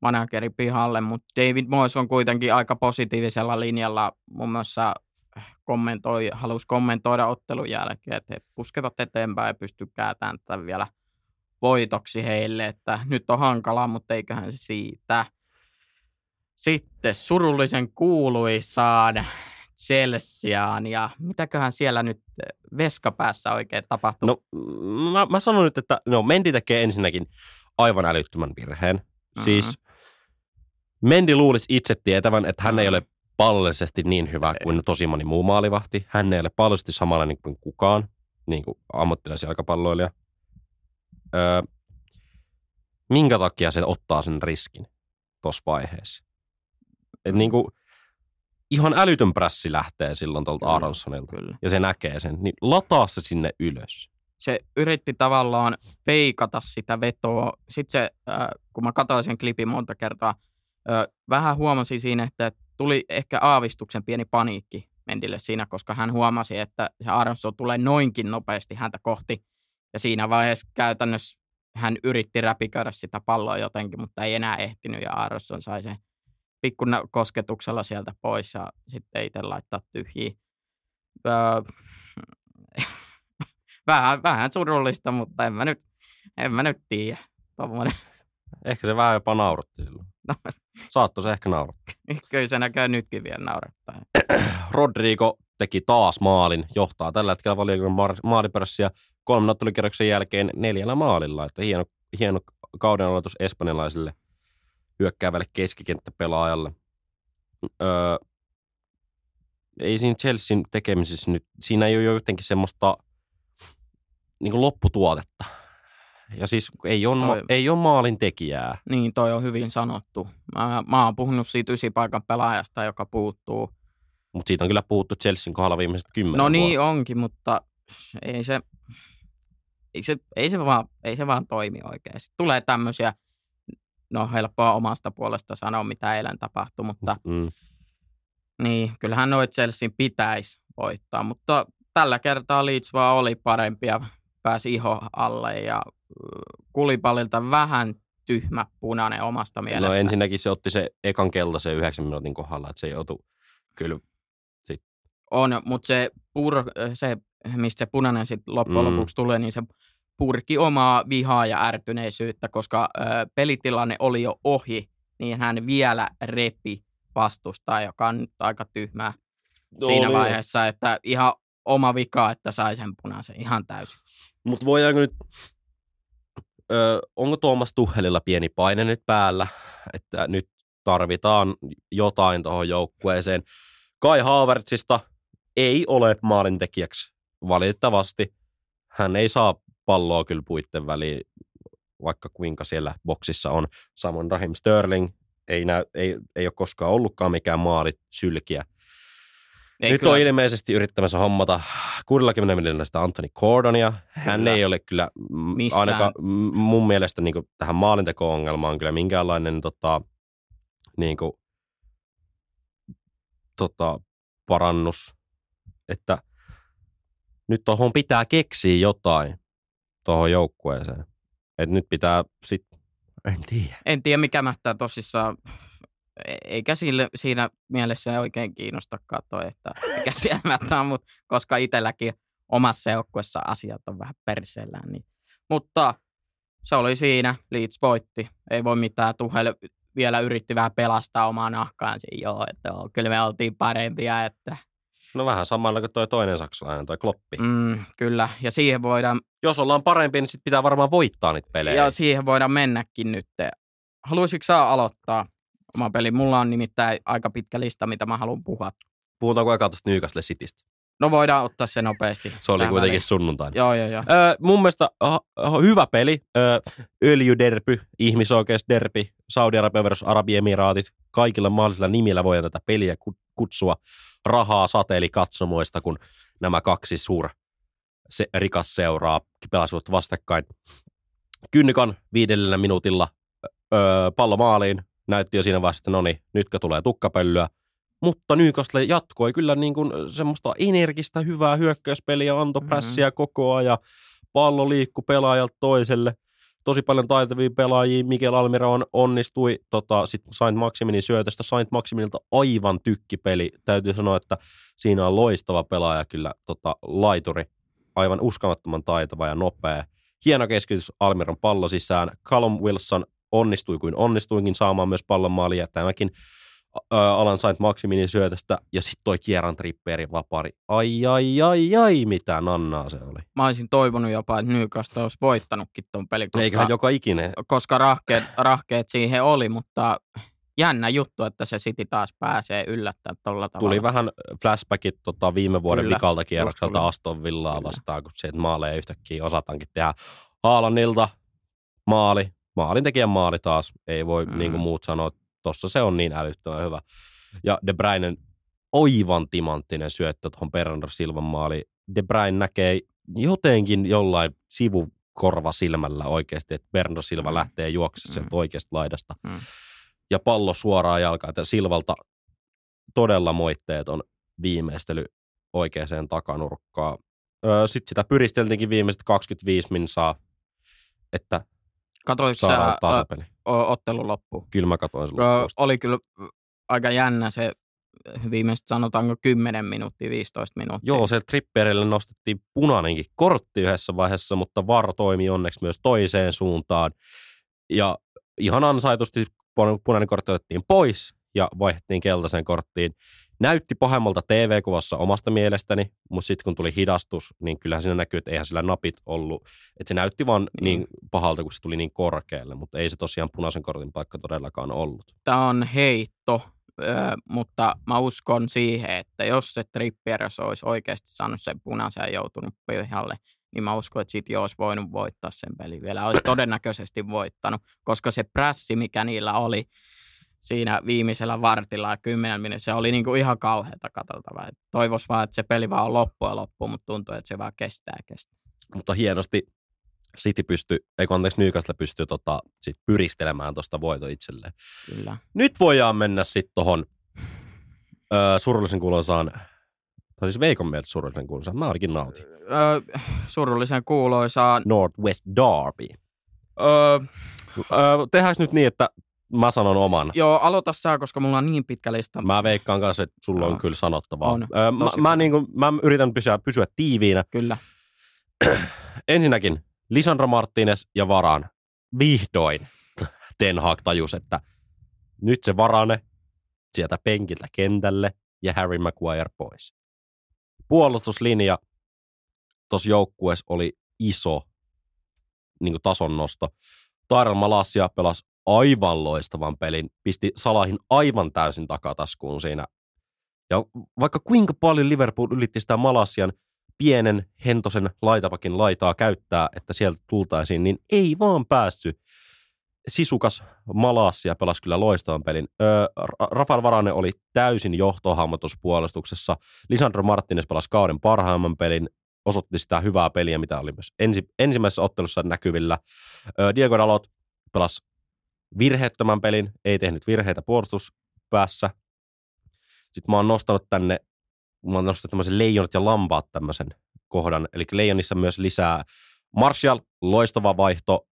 manageri pihalle, mutta David Moyes on kuitenkin aika positiivisella linjalla. Mun mielestä kommentoi, halusi kommentoida ottelun jälkeen, että he puskevat eteenpäin ja pystyy kääntämään tätä vielä voitoksi heille, että nyt on hankalaa, mutta eiköhän se siitä. Sitten surullisen kuuluisaan Chelseaan ja mitäköhän siellä nyt veskapäässä oikein tapahtuu? No mä, mä sanon nyt, että no Mendi tekee ensinnäkin aivan älyttömän virheen. Mm-hmm. Siis Mendi luulisi itse tietävän, että hän ei ole pallollisesti niin hyvä kuin tosi moni muu maalivahti. Hän ei ole pallollisesti samanlainen kuin kukaan, niin kuin ammattilaisia jalkapalloilija. öö, minkä takia se ottaa sen riskin tuossa vaiheessa. Et niinku, ihan älytön prässi lähtee silloin tuolta Kyllä, Aronsonilta. Kyllä. Ja se näkee sen. Niin lataa se sinne ylös. Se yritti tavallaan peikata sitä vetoa. Sitten se, äh, kun mä katsoin sen klipin monta kertaa, äh, vähän huomasi siinä, että tuli ehkä aavistuksen pieni paniikki Mendille siinä, koska hän huomasi, että se Aronson tulee noinkin nopeasti häntä kohti. Ja siinä vaiheessa käytännössä hän yritti räpiköidä sitä palloa jotenkin, mutta ei enää ehtinyt ja Aronson sai sen pikku kosketuksella sieltä pois ja sitten itse laittaa tyhjiä. Öö, vähän, vähän surullista, mutta en mä nyt, en mä nyt tiedä. Tommoinen, Ehkä se vähän jopa nauratti silloin. no, Saatto se ehkä naurattaa. kyllä se näköjään nytkin vielä naurattaa. Rodrigo teki taas maalin, johtaa tällä hetkellä valiokunnan maalipörssiä kolmen ottelukierroksen jälkeen neljällä maalilla. Että hieno, hieno kauden aloitus espanjalaisille hyökkäävälle keskikenttäpelaajalle. Öö, ei siinä Chelsean tekemisissä nyt, siinä ei ole jotenkin semmoista niin kuin lopputuotetta. Ja siis ei ole, Toi- ei ole maalin tekijää. Niin, toi on hyvin sanottu. Mä, mä oon puhunut siitä ysipaikan pelaajasta, joka puuttuu. Mutta siitä on kyllä puhuttu Chelsean kohdalla viimeiset kymmenen No niin vuotta. onkin, mutta ei se, ei se, ei se, vaan, ei se vaan toimi oikein. Sitten tulee tämmöisiä, no helppoa omasta puolesta sanoa, mitä eilen tapahtui, mutta Mm. niin, kyllähän noit Chelsean pitäisi voittaa, mutta tällä kertaa Leeds vaan oli parempi ja pääsi iho alle ja ö, Kulipalilta vähän tyhmä punainen omasta mielestä. No ensinnäkin se otti se ekan keltaisen yhdeksän minuutin kohdalla, että se joutui kyllä On, mutta se, pur, se, mistä se punainen sitten loppujen Mm. mm. lopuksi tulee, niin se purki omaa vihaa ja ärtyneisyyttä, koska ö, pelitilanne oli jo ohi, niin hän vielä repi vastustaa, joka on nyt aika tyhmää siinä Oli. vaiheessa, että ihan oma vika, että sai sen punaisen ihan täysin. Mutta voidaanko nyt, ö, onko Tuomas Tuhelilla pieni paine nyt päällä, että nyt tarvitaan jotain tuohon joukkueeseen. Kai Havertzista ei ole maalintekijäksi valitettavasti. Hän ei saa palloa kyllä puitten väliin, vaikka kuinka siellä boksissa on. Samoin Raheem Sterling ei, näy, ei, ei ole koskaan ollutkaan mikään maalit Ei Nyt on ilmeisesti yrittämässä hommata 60 miljoonaa sitä Anthony Gordonia. Hän Kyllä. ei ole kyllä Missään. ainakaan mun mielestä niin kuin, tähän maalinteko-ongelmaan kyllä minkäänlainen tota, niin kuin, tota, parannus. Että nyt tuohon pitää keksiä jotain tuohon joukkueeseen. Et nyt pitää sitten, en tiedä. En tiedä, mikä mättää tosissaan. E- Eikä sille, siinä mielessä oikein kiinnostakaan toi, että mikä siellä mättää, mutta koska itselläkin omassa joukkuessa asiat on vähän perseellään. Niin. Mutta se oli siinä, Leeds voitti. Ei voi mitään, Tuhel vielä yritti vähän pelastaa omaa nahkaansa. Joo, että joo, kyllä me oltiin parempia, että No vähän samalla kuin toi toinen saksalainen, toi Kloppi. Mm. kyllä. Ja siihen voidaan, Jos ollaan parempi, niin sit pitää varmaan voittaa niitä pelejä. ja siihen voidaan mennäkin nyt. Haluaisitko sä aloittaa oma peli? Mulla on nimittäin aika pitkä lista, mitä mä haluan puhua. Puhutaanko eka tuosta Newcastle Citystä? No voidaan ottaa se nopeasti. Se oli kuitenkin väliin. sunnuntaina. Joo, joo, joo. Öö, mun mielestä ha, hyvä peli. Öö, öljyderpy, ihmisoikeusderpy, Saudi-Arabia versus Arabiemiraatit. Kaikilla mahdollisilla nimillä voidaan tätä peliä ku- kutsua. Rahaa sateeli katsomoista, kun nämä kaksi suur se, rikas seuraa pelasivat vastakkain. Kynnykan viidellä minuutilla öö, pallo maaliin. Näytti jo siinä vaiheessa, että no niin, nytkö tulee tukkapölyä. Mutta Newcastle jatkoi kyllä niin kuin semmoista energistä, hyvää hyökkäyspeliä, antoi Mhm. prässiä koko ajan. Pallo liikkui pelaajalta toiselle. Tosi paljon taitavia pelaajia. Mikel Almiron onnistui tota, sit Saint Maximinin syötöstä. Saint Maximinilta aivan tykkipeli. Täytyy sanoa, että siinä on loistava pelaaja kyllä tota, laituri. Aivan uskomattoman taitava ja nopea. Hieno keskitys Almiron pallo sisään. Callum Wilson onnistui kuin onnistuinkin saamaan myös pallon maaliin. Ja tämäkin Alan Saint Maximinin syötöstä. Ja sitten toi Kieran Tripperin vapari. Ai, ai, ai, ai, mitä nannaa se oli. Mä olisin toivonut jopa, että Newcastle olisi voittanutkin ton pelin, koska, Eiköhän joka ikinen. koska rahkeet, rahkeet siihen oli, mutta jännä juttu, että se City taas pääsee yllättämään tuolla tavalla. Tuli vähän flashbackit tota, viime vuoden Kyllä, vikalta kierrokselta. Aston Villaa Kyllä. vastaan, kun sieltä maaleja yhtäkkiä osataankin tehdä Haalandilta. maali, maalintekijän maali taas, ei voi Mm. niin kuin muut sanoa, tossa se on niin älyttömän hyvä. Ja De Bruynen oivan timanttinen syöttö tuohon Bernardo Silvan maali. De Bruyne näkee jotenkin jollain sivukorva silmällä oikeasti, että Bernardo Silva Mm. lähtee juoksemaan Mm. sieltä oikeasta laidasta. Mm. Ja pallo suoraan jalkaan. Ja Silvalta todella moitteeton viimeistely oikeaan takanurkkaan. Sitten sitä pyristeltiinkin viimeiset 25 minsaa, että Katoit sä tasapeli. o- ottelun loppuun? Kyllä mä katsoin sen loppuun. oli kyllä aika jännä se viimeiset sanotaanko 10 minuuttia, 15 minuuttia. Joo, sieltä Tripperille nostettiin punainenkin kortti yhdessä vaiheessa, mutta VAR toimi onneksi myös toiseen suuntaan. Ja ihan ansaitusti pun- punainen kortti otettiin pois ja vaihdettiin keltaiseen korttiin. Näytti pahemmalta TV-kuvassa omasta mielestäni, mutta sitten kun tuli hidastus, niin kyllähän siinä näkyy, että eihän sillä napit ollut. Että se näytti vaan Niin. niin pahalta, kun se tuli niin korkealle, mutta ei se tosiaan punaisen kortin paikka todellakaan ollut. Tämä on heitto, mutta mä uskon siihen, että jos se Trippiers olisi oikeasti saanut sen punaisen ja joutunut pihalle, niin mä uskon, että City olisi voinut voittaa sen pelin vielä. Olisi todennäköisesti voittanut, koska se prässi, mikä niillä oli siinä viimeisellä vartilla ja kymmenen minuuttia, se oli niinku ihan kauheata katseltavaa. Toivois vaan, että se peli vaan on loppu ja loppu, mutta tuntuu, että se vaan kestää ja kestää. Mutta hienosti City pystyi, ei kun anteeksi Newcastle pystyi tota, sit pyristelemään tuosta voito itselleen. Kyllä. Nyt voidaan mennä sitten tuohon surullisen kuulosaan, tai siis Veikon mielestä surullisen kuulosaan, mä ainakin nautin. Öö, surullisen kuuloisaan. Northwest Derby. Öö, Öö, tehdäänkö nyt niin, että mä sanon oman? joo, aloita sä, koska mulla on niin pitkä lista. Mä veikkaan kanssa, että sulla on Joo. kyllä sanottavaa. On. Öö, mä, mä, paljon. niinku, mä yritän pysyä, pysyä tiiviinä. Kyllä. Ensinnäkin Lisandro Martinez ja Varaan. Vihdoin Ten Hag tajus, että nyt se Varane sieltä penkiltä kentälle ja Harry Maguire pois. Puolustuslinja tuossa joukkueessa oli iso niin tason nosto. Tyrell Malasia pelasi aivan loistavan pelin, pisti Salahin aivan täysin takataskuun siinä. Ja vaikka kuinka paljon Liverpool ylitti sitä Malasian pienen hentosen laitapakin laitaa käyttää, että sieltä tultaisiin, niin ei vaan päässyt. Sisukas Malasia pelasi kyllä loistavan pelin. Öö, Ra- Rafael Varane oli täysin johtohahmo tuossa puolustuksessa. Lisandro Martinez pelasi kauden parhaimman pelin, osoitti sitä hyvää peliä, mitä oli myös ensi, ensimmäisessä ottelussa näkyvillä. Diego Dalot pelasi virheettömän pelin, ei tehnyt virheitä puolustuspäässä. Sitten mä oon nostanut tänne, mä oon nostanut tämmöisen leijonat ja lampaat tämmöisen kohdan. Eli leijonissa myös lisää Martial, loistava vaihto,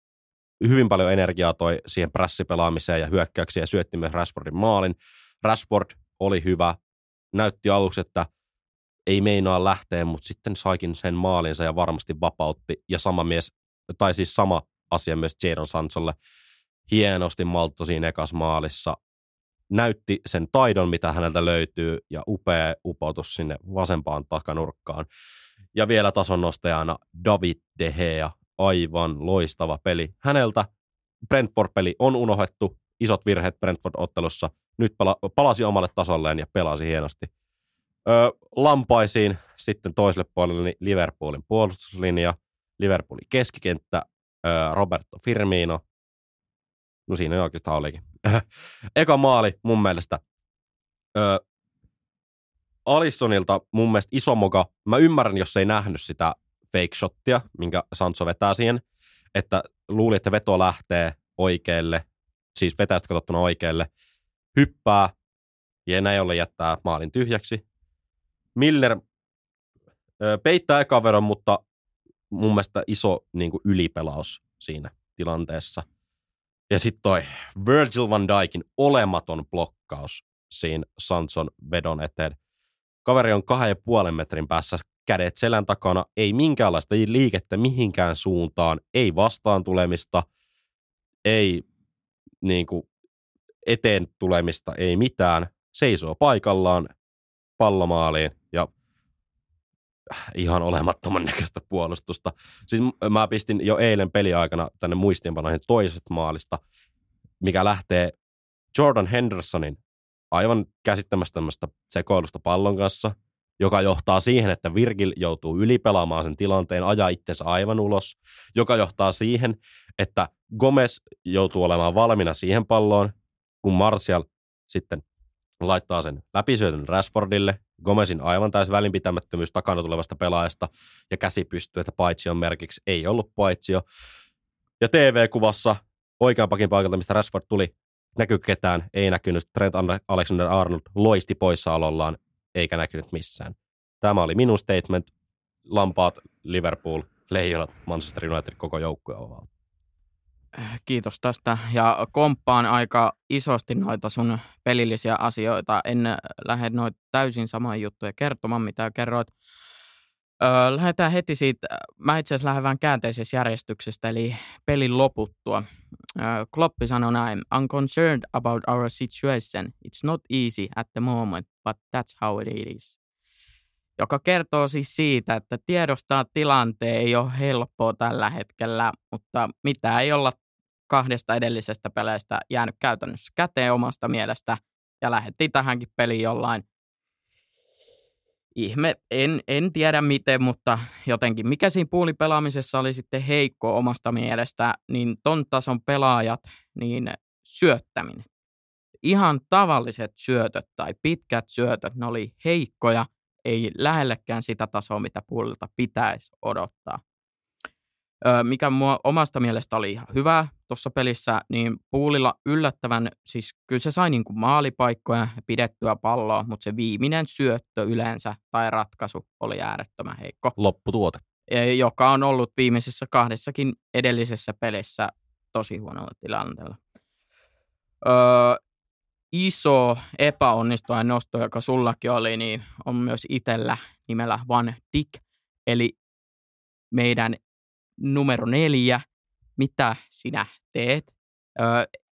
hyvin paljon energiaa toi siihen prässipelaamiseen ja hyökkäyksiin ja syötti myös Rashfordin maalin. Rashford oli hyvä, näytti aluksi, että ei meinaa lähteä, mutta sitten saikin sen maalinsa ja varmasti vapautti. Ja sama mies, tai siis sama asia myös Jadon Sansolle. Hienosti maltto siinä ekas maalissa. Näytti sen taidon, mitä häneltä löytyy, ja upea upoutus sinne vasempaan takanurkkaan. Ja vielä tason nostajana David De Gea, aivan loistava peli. Häneltä Brentford-peli on unohdettu, isot virheet Brentford-ottelussa. Nyt pala- palasi omalle tasolleen ja pelasi hienosti. Öö, lampaisiin sitten toiselle puolelle niin Liverpoolin puolustuslinja, Liverpoolin keskikenttä, öö, Roberto Firmino. No siinä ne oikeastaan olikin. Eka maali mun mielestä. Öö, Alissonilta mun mielestä iso moka. Mä ymmärrän, jos ei nähnyt sitä fake shottia, minkä Sancho vetää siihen, että luuli, että veto lähtee oikealle, siis vetäistä katsottuna oikealle, hyppää ja näin ollen jättää maalin tyhjäksi. Miller ö, peittää eka veron, mutta mun mielestä iso niin kuin ylipelaus siinä tilanteessa. Ja sitten toi Virgil van Dijkin olematon blokkaus siinä Sanson vedon eteen. Kaveri on kahden ja puolen metrin päässä kädet selän takana, ei minkäänlaista liikettä mihinkään suuntaan, ei vastaan tulemista, ei niin kuin, eteen tulemista, ei mitään. Seisoo paikallaan pallomaaliin ja ihan olemattoman näköistä puolustusta. Siis mä pistin jo eilen peliaikana tänne muistiinpanoihin toiset maalista, mikä lähtee Jordan Hendersonin aivan käsittämästä tämmöistä sekoilusta pallon kanssa. joka johtaa siihen, että Virgil joutuu ylipelaamaan sen tilanteen, ajaa itsensä aivan ulos, joka johtaa siihen, että Gomez joutuu olemaan valmiina siihen palloon, kun Martial sitten laittaa sen läpisyötön Rashfordille, Gomezin aivan täys välinpitämättömyys takana tulevasta pelaajasta ja käsi pystyy, että paitsion merkiksi ei ollut paitsio. Ja TV-kuvassa oikean pakin paikalta, mistä Rashford tuli, näkyy ketään, ei näkynyt. Trent Alexander-Arnold loisti poissaolollaan, eikä näkynyt missään. Tämä oli minun statement. Lampaat, Liverpool, Leijonat, Manchester United, koko joukkue ovat. Kiitos tästä ja komppaan aika isosti noita sun pelillisiä asioita. En lähde noita täysin samaa juttuja kertomaan, mitä kerroit. Öö, lähdetään heti siitä, mä itse asiassa lähden vähän käänteisessä järjestyksestä, eli pelin loputtua. Öö, Kloppi sanoi näin, I'm concerned about our situation. It's not easy at the moment, but that's how it is. Joka kertoo siis siitä, että tiedostaa tilanteen ei ole helppoa tällä hetkellä, mutta mitä ei olla kahdesta edellisestä peleistä jäänyt käytännössä käteen omasta mielestä, ja lähdettiin tähänkin peliin jollain ihme, en, en tiedä miten, mutta jotenkin mikä siinä puulipelaamisessa oli sitten heikko omasta mielestä, niin ton tason pelaajat, niin syöttäminen. Ihan tavalliset syötöt tai pitkät syötöt, ne oli heikkoja, ei lähellekään sitä tasoa, mitä puolilta pitäisi odottaa mikä mua omasta mielestä oli ihan hyvä tuossa pelissä, niin Puulilla yllättävän, siis kyllä se sai niin kuin maalipaikkoja ja pidettyä palloa, mutta se viimeinen syöttö yleensä tai ratkaisu oli äärettömän heikko. Lopputuote. Joka on ollut viimeisessä kahdessakin edellisessä pelissä tosi huonolla tilanteella. Öö, iso epäonnistuja nosto, joka sullakin oli, niin on myös itsellä nimellä Van Dick, eli meidän numero neljä, mitä sinä teet? Ö,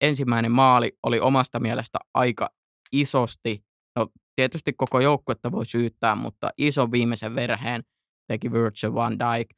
ensimmäinen maali oli omasta mielestä aika isosti, no tietysti koko joukkuetta voi syyttää, mutta iso viimeisen verheen teki Virgil van Dijk,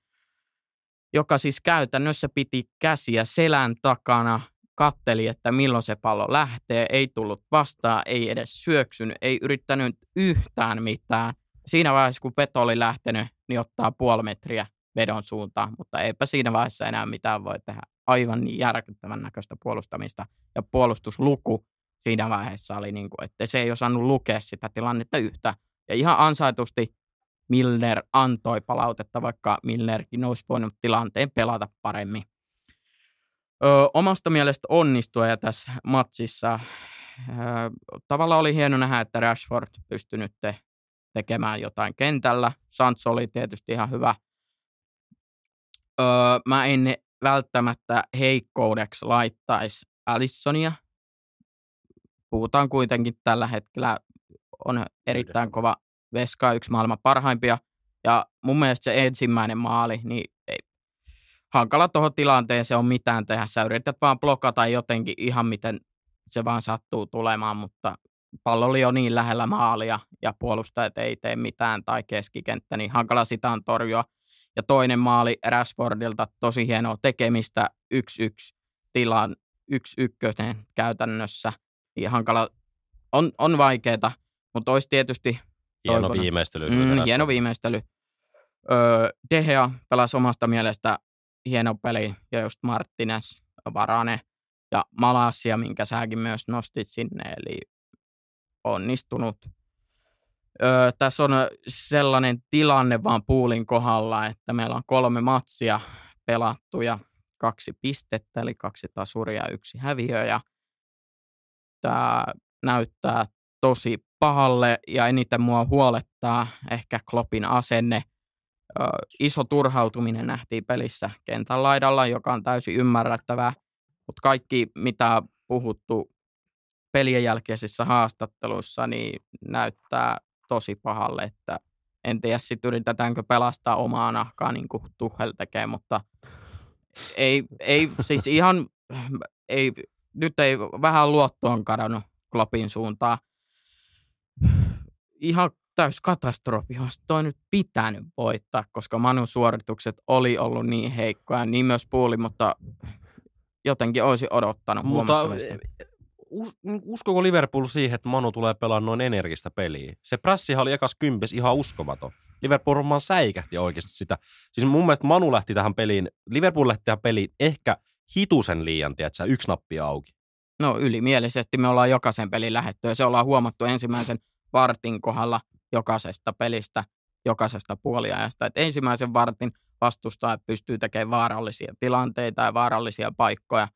joka siis käytännössä piti käsiä selän takana, katteli, että milloin se pallo lähtee, ei tullut vastaan, ei edes syöksynyt, ei yrittänyt yhtään mitään. Siinä vaiheessa, kun veto oli lähtenyt, niin ottaa puoli metriä vedon suuntaan, mutta eipä siinä vaiheessa enää mitään voi tehdä. Aivan niin järkyttävän näköistä puolustamista. Ja puolustusluku siinä vaiheessa oli, niin kuin, että se ei osannut lukea sitä tilannetta yhtä. Ja ihan ansaitusti Milner antoi palautetta, vaikka Milnerkin olisi voinut tilanteen pelata paremmin. Ö, omasta mielestä onnistui tässä matsissa. Ö, tavallaan oli hieno nähdä, että Rashford pystyi nyt tekemään jotain kentällä. Sancho oli tietysti ihan hyvä öö, mä en välttämättä heikkoudeksi laittaisi Alissonia. Puhutaan kuitenkin tällä hetkellä, on erittäin kova veska, yksi maailman parhaimpia. Ja mun mielestä se ensimmäinen maali, niin ei, hankala tuohon tilanteeseen on mitään tehdä. Sä yrität vaan blokata jotenkin ihan miten se vaan sattuu tulemaan, mutta pallo oli jo niin lähellä maalia ja puolustajat ei tee mitään tai keskikenttä, niin hankala sitä on torjua. Ja toinen maali Rashfordilta, tosi hienoa tekemistä, 1-1 tilan, 1-1 käytännössä. Ja hankala, on, on vaikeeta, mutta olisi tietysti Hieno toivona. viimeistely. Mm, hieno viimeistely. Öö, Dehea pelasi omasta mielestä hieno peli, ja just Martinez, Varane ja Malasia, minkä säkin myös nostit sinne, eli onnistunut Öö, tässä on sellainen tilanne vaan puulin kohdalla, että meillä on kolme matsia pelattu ja kaksi pistettä, eli kaksi tasuria ja yksi häviö. Ja tämä näyttää tosi pahalle ja eniten mua huolettaa ehkä Kloppin asenne. Öö, iso turhautuminen nähtiin pelissä kentän laidalla, joka on täysin ymmärrettävää, mutta kaikki mitä puhuttu pelien jälkeisissä haastatteluissa, niin näyttää tosi pahalle, että en tiedä sitten yritetäänkö pelastaa omaa nahkaa niin kuin Tuhel tekee, mutta ei, ei siis ihan, ei, nyt ei vähän luotto on kadonnut Kloppin suuntaan. Ihan täys katastrofi, olisi toi nyt pitänyt voittaa, koska Manun suoritukset oli ollut niin heikkoja, niin myös puoli, mutta jotenkin olisi odottanut mutta niin uskoko Liverpool siihen, että Manu tulee pelaamaan noin energistä peliä? Se prässihan oli ekas kympes ihan uskomaton. Liverpool varmaan säikähti oikeasti sitä. Siis mun mielestä Manu lähti tähän peliin, Liverpool lähti tähän peliin ehkä hitusen liian, tiedätkö, yksi nappi auki. No ylimielisesti me ollaan jokaisen pelin lähetty ja se ollaan huomattu ensimmäisen vartin kohdalla jokaisesta pelistä, jokaisesta puoliajasta. Et ensimmäisen vartin vastustaja pystyy tekemään vaarallisia tilanteita ja vaarallisia paikkoja.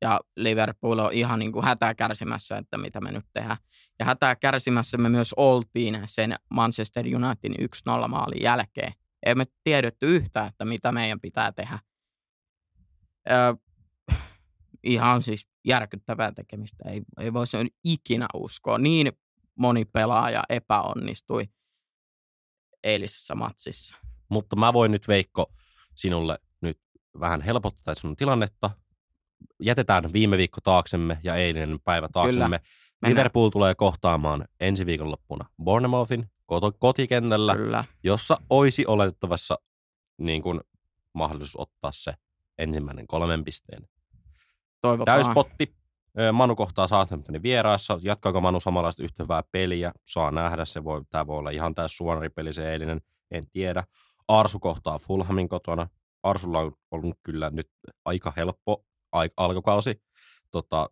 Ja Liverpool on ihan niin kuin hätää kärsimässä, että mitä me nyt tehdään. Ja hätää kärsimässä me myös oltiin sen Manchester Unitedin 1-0 maalin jälkeen. Ei me tiedetty yhtään, että mitä meidän pitää tehdä. Öö, ihan siis järkyttävää tekemistä. Ei, ei voi se ikinä uskoa. Niin moni pelaaja epäonnistui eilisessä matsissa. Mutta mä voin nyt Veikko sinulle nyt vähän helpottaa sinun tilannetta. Jätetään viime viikko taaksemme ja eilinen päivä taaksemme. Kyllä. Liverpool tulee kohtaamaan ensi viikonloppuna Bournemouthin kotikentällä, Kyllä. jossa olisi oletettavassa niin kuin, mahdollisuus ottaa se ensimmäinen kolmen pisteen. Toivotaan. Täyspotti. Manu kohtaa Southamptonin vieraassa. Jatkaako Manu samanlaista yhtä hyvää peliä? Saa nähdä. Se voi, tämä voi olla ihan täys suonaripeli se eilinen. En tiedä. Arsu kohtaa Fulhamin kotona. Arsulla on ollut kyllä nyt aika helppo alkukausi. Tota,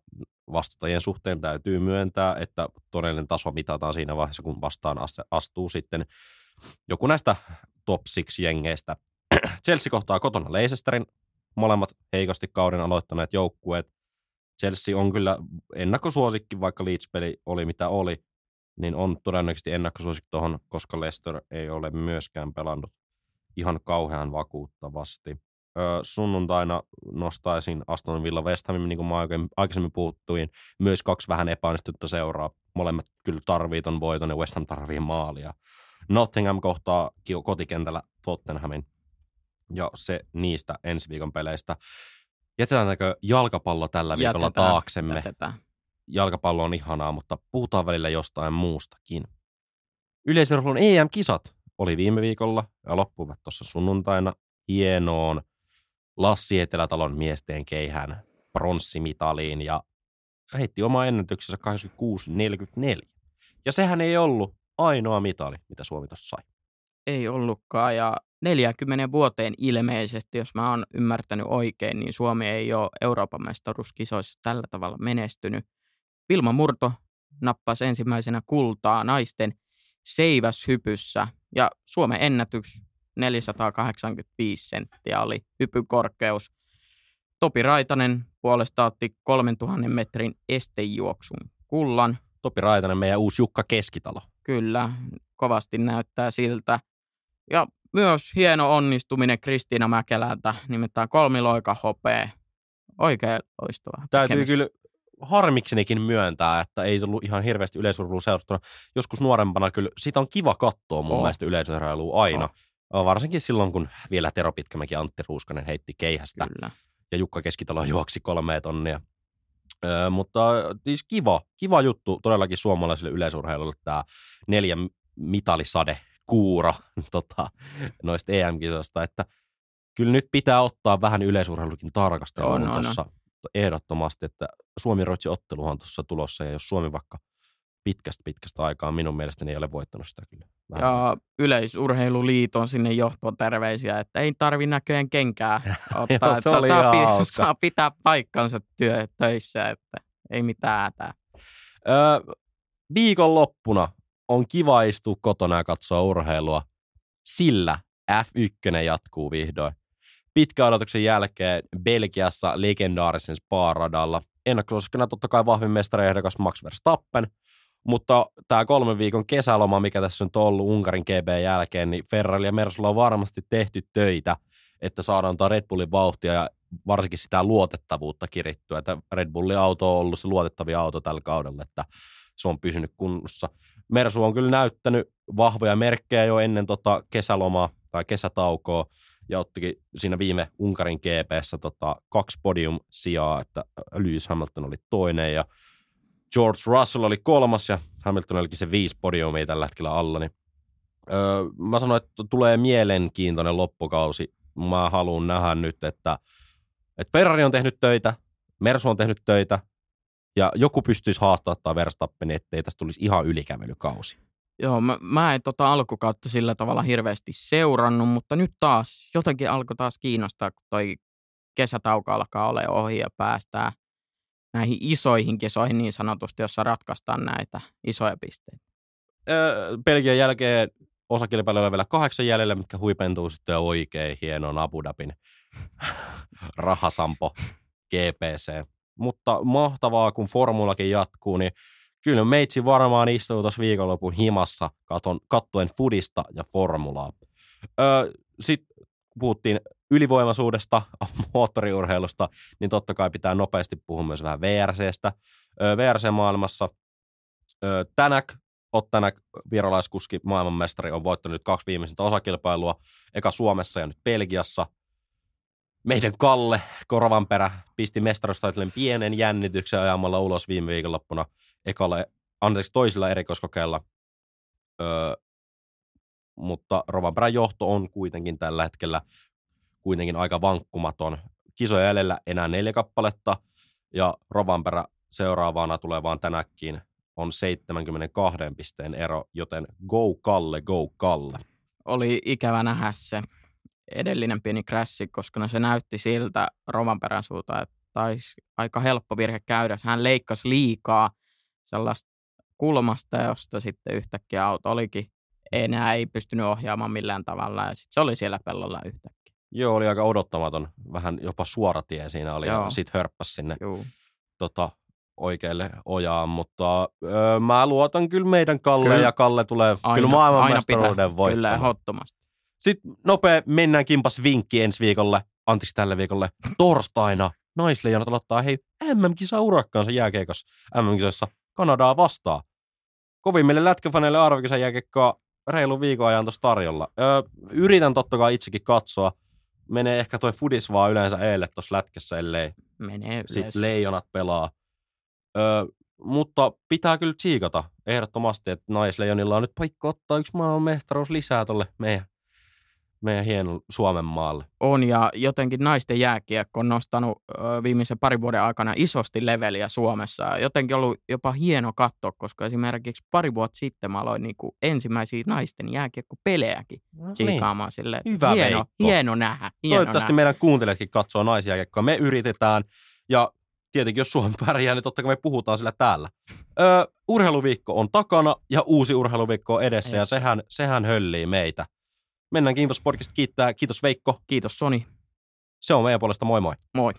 vastutajien suhteen täytyy myöntää, että todellinen taso mitataan siinä vaiheessa, kun vastaan astuu sitten joku näistä top 6 jengeistä. Chelsea kohtaa kotona Leicesterin, molemmat heikosti kauden aloittaneet joukkueet. Chelsea on kyllä ennakkosuosikki, vaikka Leeds-peli oli mitä oli, niin on todennäköisesti ennakkosuosikki tuohon, koska Leicester ei ole myöskään pelannut ihan kauhean vakuuttavasti. Sunnuntaina nostaisin Aston Villa West Hamin, niin kuin mä aikaisemmin puhuttuin. Myös kaksi vähän epäonnistutta seuraa. Molemmat kyllä tarvii ton voiton ja West Ham tarvii maalia. Nottingham kohtaa kotikentällä Tottenhamin. Ja se niistä ensi viikon peleistä. Jätetäänkö jalkapallo tällä viikolla jätetään, taaksemme? Jätetään. Jalkapallo on ihanaa, mutta puhutaan välillä jostain muustakin. Yleisverkon EM-kisat oli viime viikolla ja loppuvat tuossa sunnuntaina hienoon Lassi Etelätalon miesten keihään pronssimitaliin ja heitti oma ennätyksensä 86-44. Ja sehän ei ollut ainoa mitali, mitä Suomi tuossa sai. Ei ollutkaan ja 40 vuoteen ilmeisesti, jos mä oon ymmärtänyt oikein, niin Suomi ei ole Euroopan mestaruuskisoissa tällä tavalla menestynyt. Vilma Murto nappasi ensimmäisenä kultaa naisten seiväshypyssä ja Suomen ennätys 485 senttiä oli hypykorkeus. Topi Raitanen puolesta otti 3000 metrin estejuoksun kullan. Topi Raitanen, meidän uusi Jukka Keskitalo. Kyllä, kovasti näyttää siltä. Ja myös hieno onnistuminen Kristiina Mäkelältä, nimittäin kolmiloika hopea. Oikein loistavaa. Täytyy tekemistä. kyllä harmiksenikin myöntää, että ei tullut ihan hirveästi yleisurheilua seurattuna. Joskus nuorempana kyllä, siitä on kiva katsoa mun oh. mielestä yleisurheilua aina. Oh. Varsinkin silloin, kun vielä Tero Pitkämäki Antti Ruuskanen heitti keihästä. Kyllä. Ja Jukka Keskitalo juoksi kolme tonnia. Öö, mutta siis kiva, kiva juttu todellakin suomalaisille yleisurheilulle tämä neljä mitalisade kuuro tota, noista EM-kisoista, että kyllä nyt pitää ottaa vähän yleisurheilukin tarkastelua no, no, tuossa ehdottomasti, että Suomi-Ruotsi otteluhan on tuossa tulossa, ja jos Suomi vaikka pitkästä pitkästä aikaa minun mielestäni ei ole voittanut sitä kyllä. Vähän ja yleisurheiluliiton sinne johtoon terveisiä, että ei tarvi näköjään kenkää ottaa, Joo, että saa, pi- saa, pitää paikkansa työ töissä, että ei mitään hätää. Öö, viikonloppuna on kiva istua kotona ja katsoa urheilua, sillä F1 jatkuu vihdoin. Pitkän odotuksen jälkeen Belgiassa legendaarisen Spa-radalla. Ennakkosuosikkina totta kai vahvin mestariehdokas Max Verstappen, mutta tämä kolmen viikon kesäloma, mikä tässä on ollut Unkarin GB jälkeen, niin Ferrari ja Mersulla on varmasti tehty töitä, että saadaan tämä Red Bullin vauhtia ja varsinkin sitä luotettavuutta kirittyä. Että Red Bullin auto on ollut se luotettavin auto tällä kaudella, että se on pysynyt kunnossa. Mersu on kyllä näyttänyt vahvoja merkkejä jo ennen tota kesälomaa tai kesätaukoa ja ottikin siinä viime Unkarin GPssä tota, kaksi podium-sijaa, että Lewis Hamilton oli toinen ja George Russell oli kolmas ja Hamilton olikin se viisi podiumia tällä hetkellä alla. Niin, öö, mä sanoin, että tulee mielenkiintoinen loppukausi. Mä haluan nähdä nyt, että, että Ferrari on tehnyt töitä, Mersu on tehnyt töitä Ja joku pystyisi haastamaan Verstappen, ettei tästä tulisi ihan ylikävelykausi. Joo, mä, mä en tota alkukautta sillä tavalla hirveästi seurannut, mutta nyt taas jotenkin alkoi taas kiinnostaa, kun toi kesätauko alkaa olla ohi ja päästään näihin isoihin kisoihin niin sanotusti, jossa ratkaistaan näitä isoja pisteitä. Öö, Belgian jälkeen osakilpailuilla vielä kahdeksan jäljellä, mitkä huipentuu sitten oikein hienoon Abu Dhabin rahasampo GPC. Mutta mahtavaa, kun formulakin jatkuu, niin kyllä meitsi varmaan istuu tuossa viikonlopun himassa katon, kattuen fudista ja formulaa. Öö, Sitten puhuttiin ylivoimaisuudesta, moottoriurheilusta, niin totta kai pitää nopeasti puhua myös vähän VRCstä. VRC-maailmassa Tänäk, Ottanak, virolaiskuski, maailmanmestari, on voittanut kaksi viimeisintä osakilpailua, eka Suomessa ja nyt Belgiassa. Meidän Kalle Korvanperä pisti mestaruustaitellen pienen jännityksen ajamalla ulos viime viikonloppuna ekalle, anteeksi, toisilla erikoiskokeilla. Öö, mutta Rovanperän johto on kuitenkin tällä hetkellä kuitenkin aika vankkumaton. Kisoja jäljellä enää neljä kappaletta ja Rovanperä seuraavana tulevaan tänäkin on 72 pisteen ero, joten go Kalle, go Kalle. Oli ikävä nähdä se edellinen pieni krässi, koska se näytti siltä Rovanperän suuta, että taisi aika helppo virhe käydä. Hän leikkasi liikaa sellaista kulmasta, josta sitten yhtäkkiä auto olikin enää ei pystynyt ohjaamaan millään tavalla ja sitten se oli siellä pellolla yhtäkkiä. Joo, oli aika odottamaton, vähän jopa suora tie siinä oli Joo. ja sitten hörppäsi sinne tota, oikealle ojaan, mutta öö, mä luotan kyllä meidän Kalle kyllä. ja Kalle tulee aina, kyllä maailmanmestaruuden voittamaan. Kyllä, ehdottomasti. Sitten nopea mennään kimpas vinkki ensi viikolle, anteeksi tälle viikolle, torstaina naisleijonat aloittaa hei MM-kisa urakkaansa jääkeikossa MM-kisoissa Kanadaa vastaan. Kovimmille lätkäfaneille arvokisan jääkeikkoa reilu viikon ajan tuossa tarjolla. Öö, yritän totta kai itsekin katsoa. Menee ehkä toi Fudis vaan yleensä eelle tuossa lätkässä, ellei Menee sit leijonat pelaa. Öö, mutta pitää kyllä tsiikata ehdottomasti, että naisleijonilla on nyt paikka ottaa yksi maailman mestaruus lisää tuolle meidän meidän hienon Suomen maalle. On, ja jotenkin naisten jääkiekko on nostanut ö, viimeisen parin vuoden aikana isosti leveliä Suomessa. Jotenkin ollut jopa hieno katsoa, koska esimerkiksi pari vuotta sitten mä aloin niin kuin ensimmäisiä naisten jääkiekkopelejäkin no, tsiikaamaan. Niin. Sille, Hyvä hieno, Veikko. hieno nähdä. Hieno Toivottavasti nähdä. meidän kuuntelijatkin katsoo naisjääkiekkoa. Me yritetään, ja tietenkin jos Suomi pärjää, niin totta kai me puhutaan sillä täällä. Öö, urheiluviikko on takana, ja uusi urheiluviikko on edessä, yes. ja sehän, sehän höllii meitä. Mennään Kiitos Podcast kiittää. Kiitos Veikko. Kiitos Soni. Se on meidän puolesta moi moi. Moi.